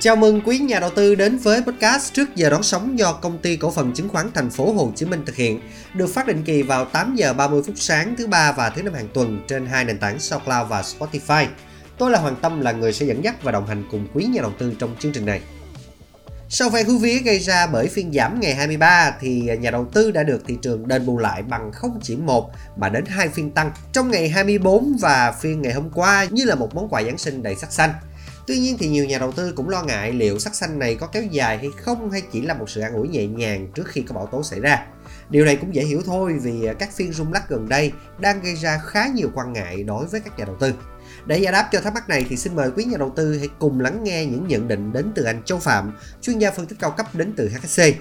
Chào mừng quý nhà đầu tư đến với podcast trước giờ đón sóng do công ty cổ phần chứng khoán thành phố Hồ Chí Minh thực hiện, được phát định kỳ vào 8 giờ 30 phút sáng thứ ba và thứ năm hàng tuần trên hai nền tảng SoundCloud và Spotify. Tôi là Hoàng Tâm là người sẽ dẫn dắt và đồng hành cùng quý nhà đầu tư trong chương trình này. Sau phe hú vía gây ra bởi phiên giảm ngày 23 thì nhà đầu tư đã được thị trường đền bù lại bằng không chỉ một mà đến hai phiên tăng trong ngày 24 và phiên ngày hôm qua như là một món quà Giáng sinh đầy sắc xanh. Tuy nhiên thì nhiều nhà đầu tư cũng lo ngại liệu sắc xanh này có kéo dài hay không hay chỉ là một sự an ủi nhẹ nhàng trước khi có bão tố xảy ra. Điều này cũng dễ hiểu thôi vì các phiên rung lắc gần đây đang gây ra khá nhiều quan ngại đối với các nhà đầu tư. Để giải đáp cho thắc mắc này thì xin mời quý nhà đầu tư hãy cùng lắng nghe những nhận định đến từ anh Châu Phạm, chuyên gia phân tích cao cấp đến từ HSC. À,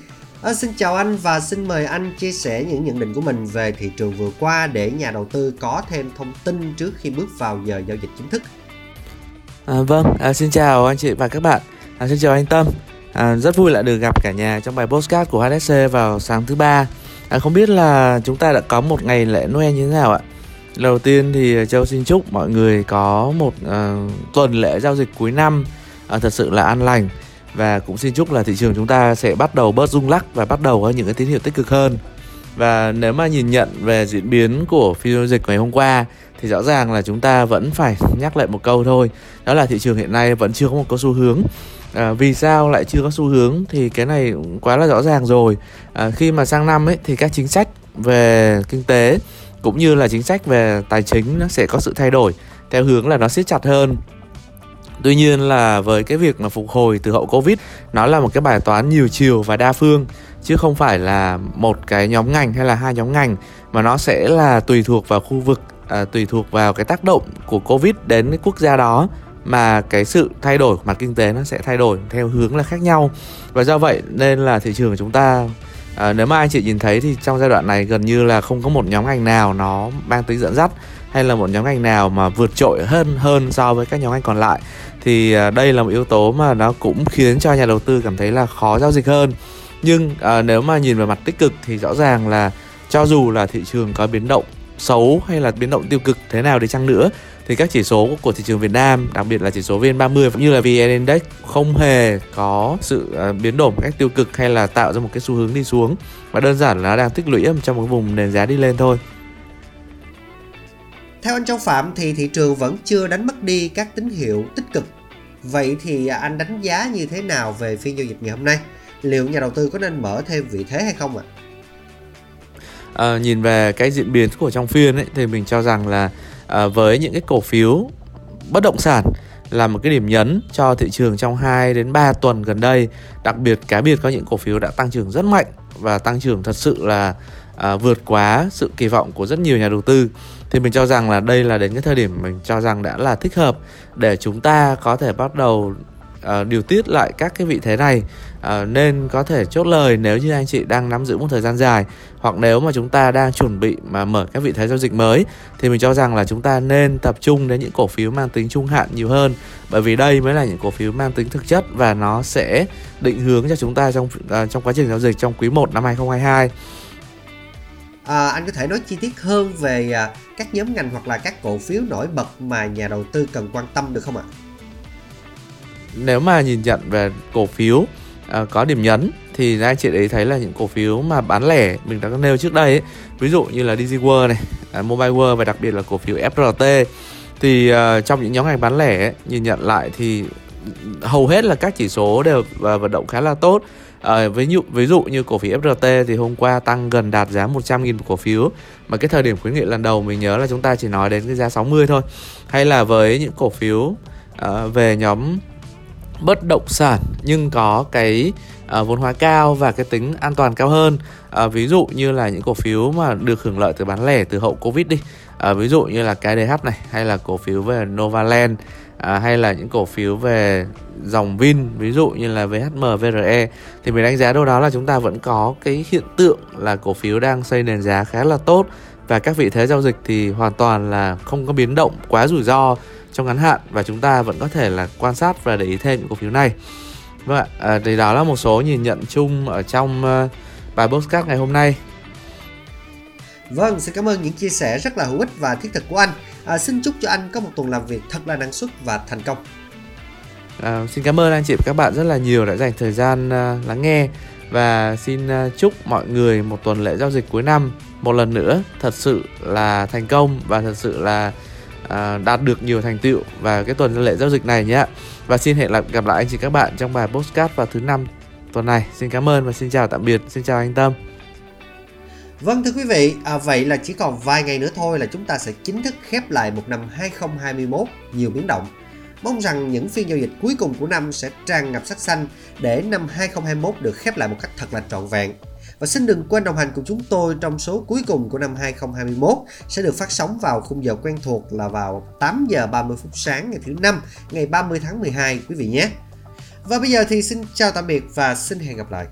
ờ, xin chào anh và xin mời anh chia sẻ những nhận định của mình về thị trường vừa qua để nhà đầu tư có thêm thông tin trước khi bước vào giờ giao dịch chính thức. À, vâng, à, xin chào anh chị và các bạn. À, xin chào anh Tâm. À, rất vui lại được gặp cả nhà trong bài postcard của HSC vào sáng thứ ba. À, không biết là chúng ta đã có một ngày lễ Noel như thế nào ạ? Đầu tiên thì à, Châu xin chúc mọi người có một uh, tuần lễ giao dịch cuối năm uh, thật sự là an lành và cũng xin chúc là thị trường chúng ta sẽ bắt đầu bớt rung lắc và bắt đầu có những cái tín hiệu tích cực hơn. Và nếu mà nhìn nhận về diễn biến của phiên giao dịch ngày hôm qua thì rõ ràng là chúng ta vẫn phải nhắc lại một câu thôi. Đó là thị trường hiện nay vẫn chưa có một có xu hướng. À, vì sao lại chưa có xu hướng? Thì cái này quá là rõ ràng rồi. À, khi mà sang năm ấy thì các chính sách về kinh tế cũng như là chính sách về tài chính nó sẽ có sự thay đổi theo hướng là nó siết chặt hơn. Tuy nhiên là với cái việc mà phục hồi từ hậu Covid nó là một cái bài toán nhiều chiều và đa phương chứ không phải là một cái nhóm ngành hay là hai nhóm ngành mà nó sẽ là tùy thuộc vào khu vực à, tùy thuộc vào cái tác động của Covid đến cái quốc gia đó mà cái sự thay đổi của mặt kinh tế nó sẽ thay đổi theo hướng là khác nhau. Và do vậy nên là thị trường của chúng ta à, nếu mà anh chị nhìn thấy thì trong giai đoạn này gần như là không có một nhóm ngành nào nó mang tính dẫn dắt hay là một nhóm ngành nào mà vượt trội hơn hơn so với các nhóm ngành còn lại thì à, đây là một yếu tố mà nó cũng khiến cho nhà đầu tư cảm thấy là khó giao dịch hơn nhưng à, nếu mà nhìn về mặt tích cực thì rõ ràng là cho dù là thị trường có biến động xấu hay là biến động tiêu cực thế nào đi chăng nữa thì các chỉ số của thị trường Việt Nam, đặc biệt là chỉ số VN30 cũng như là VN Index không hề có sự à, biến đổi một cách tiêu cực hay là tạo ra một cái xu hướng đi xuống và đơn giản là nó đang tích lũy trong một vùng nền giá đi lên thôi. Theo anh Châu Phạm thì thị trường vẫn chưa đánh mất đi các tín hiệu tích cực. Vậy thì anh đánh giá như thế nào về phiên giao dịch ngày hôm nay? Liệu nhà đầu tư có nên mở thêm vị thế hay không ạ? À? À, nhìn về cái diễn biến của trong phiên ấy thì mình cho rằng là à, với những cái cổ phiếu bất động sản là một cái điểm nhấn cho thị trường trong 2 đến 3 tuần gần đây. Đặc biệt cá biệt có những cổ phiếu đã tăng trưởng rất mạnh và tăng trưởng thật sự là à, vượt quá sự kỳ vọng của rất nhiều nhà đầu tư thì mình cho rằng là đây là đến cái thời điểm mình cho rằng đã là thích hợp để chúng ta có thể bắt đầu uh, điều tiết lại các cái vị thế này uh, nên có thể chốt lời nếu như anh chị đang nắm giữ một thời gian dài hoặc nếu mà chúng ta đang chuẩn bị mà mở các vị thế giao dịch mới thì mình cho rằng là chúng ta nên tập trung đến những cổ phiếu mang tính trung hạn nhiều hơn bởi vì đây mới là những cổ phiếu mang tính thực chất và nó sẽ định hướng cho chúng ta trong uh, trong quá trình giao dịch trong quý 1 năm 2022 À, anh có thể nói chi tiết hơn về à, các nhóm ngành hoặc là các cổ phiếu nổi bật mà nhà đầu tư cần quan tâm được không ạ? Nếu mà nhìn nhận về cổ phiếu à, có điểm nhấn thì anh chị đấy thấy là những cổ phiếu mà bán lẻ mình đã nêu trước đây ấy, ví dụ như là DG World này, à, Mobile World và đặc biệt là cổ phiếu FRT thì uh, trong những nhóm ngành bán lẻ ấy, nhìn nhận lại thì hầu hết là các chỉ số đều và vận động khá là tốt. À, ví dụ ví dụ như cổ phiếu FRT thì hôm qua tăng gần đạt giá 100 nghìn một cổ phiếu mà cái thời điểm khuyến nghị lần đầu mình nhớ là chúng ta chỉ nói đến cái giá 60 thôi. Hay là với những cổ phiếu uh, về nhóm bất động sản nhưng có cái uh, vốn hóa cao và cái tính an toàn cao hơn. Uh, ví dụ như là những cổ phiếu mà được hưởng lợi từ bán lẻ từ hậu covid đi. Uh, ví dụ như là KDH này hay là cổ phiếu về Novaland à, hay là những cổ phiếu về dòng Vin ví dụ như là VHM, VRE thì mình đánh giá đâu đó là chúng ta vẫn có cái hiện tượng là cổ phiếu đang xây nền giá khá là tốt. Và các vị thế giao dịch thì hoàn toàn là không có biến động quá rủi ro trong ngắn hạn và chúng ta vẫn có thể là quan sát và để ý thêm những cổ phiếu này. Vâng ạ, à, thì đó là một số nhìn nhận chung ở trong uh, bài postcard ngày hôm nay. Vâng, xin cảm ơn những chia sẻ rất là hữu ích và thiết thực của anh. À, xin chúc cho anh có một tuần làm việc thật là năng suất và thành công. À, xin cảm ơn anh chị và các bạn rất là nhiều đã dành thời gian uh, lắng nghe và xin uh, chúc mọi người một tuần lễ giao dịch cuối năm một lần nữa thật sự là thành công và thật sự là À, đạt được nhiều thành tựu và cái tuần lễ giao dịch này nhé. Và xin hẹn gặp lại anh chị các bạn trong bài postcard vào thứ năm tuần này. Xin cảm ơn và xin chào tạm biệt. Xin chào anh Tâm. Vâng thưa quý vị, à, vậy là chỉ còn vài ngày nữa thôi là chúng ta sẽ chính thức khép lại một năm 2021 nhiều biến động. Mong rằng những phiên giao dịch cuối cùng của năm sẽ tràn ngập sắc xanh để năm 2021 được khép lại một cách thật là trọn vẹn. Và xin đừng quên đồng hành cùng chúng tôi trong số cuối cùng của năm 2021 sẽ được phát sóng vào khung giờ quen thuộc là vào 8 giờ 30 phút sáng ngày thứ năm, ngày 30 tháng 12 quý vị nhé. Và bây giờ thì xin chào tạm biệt và xin hẹn gặp lại.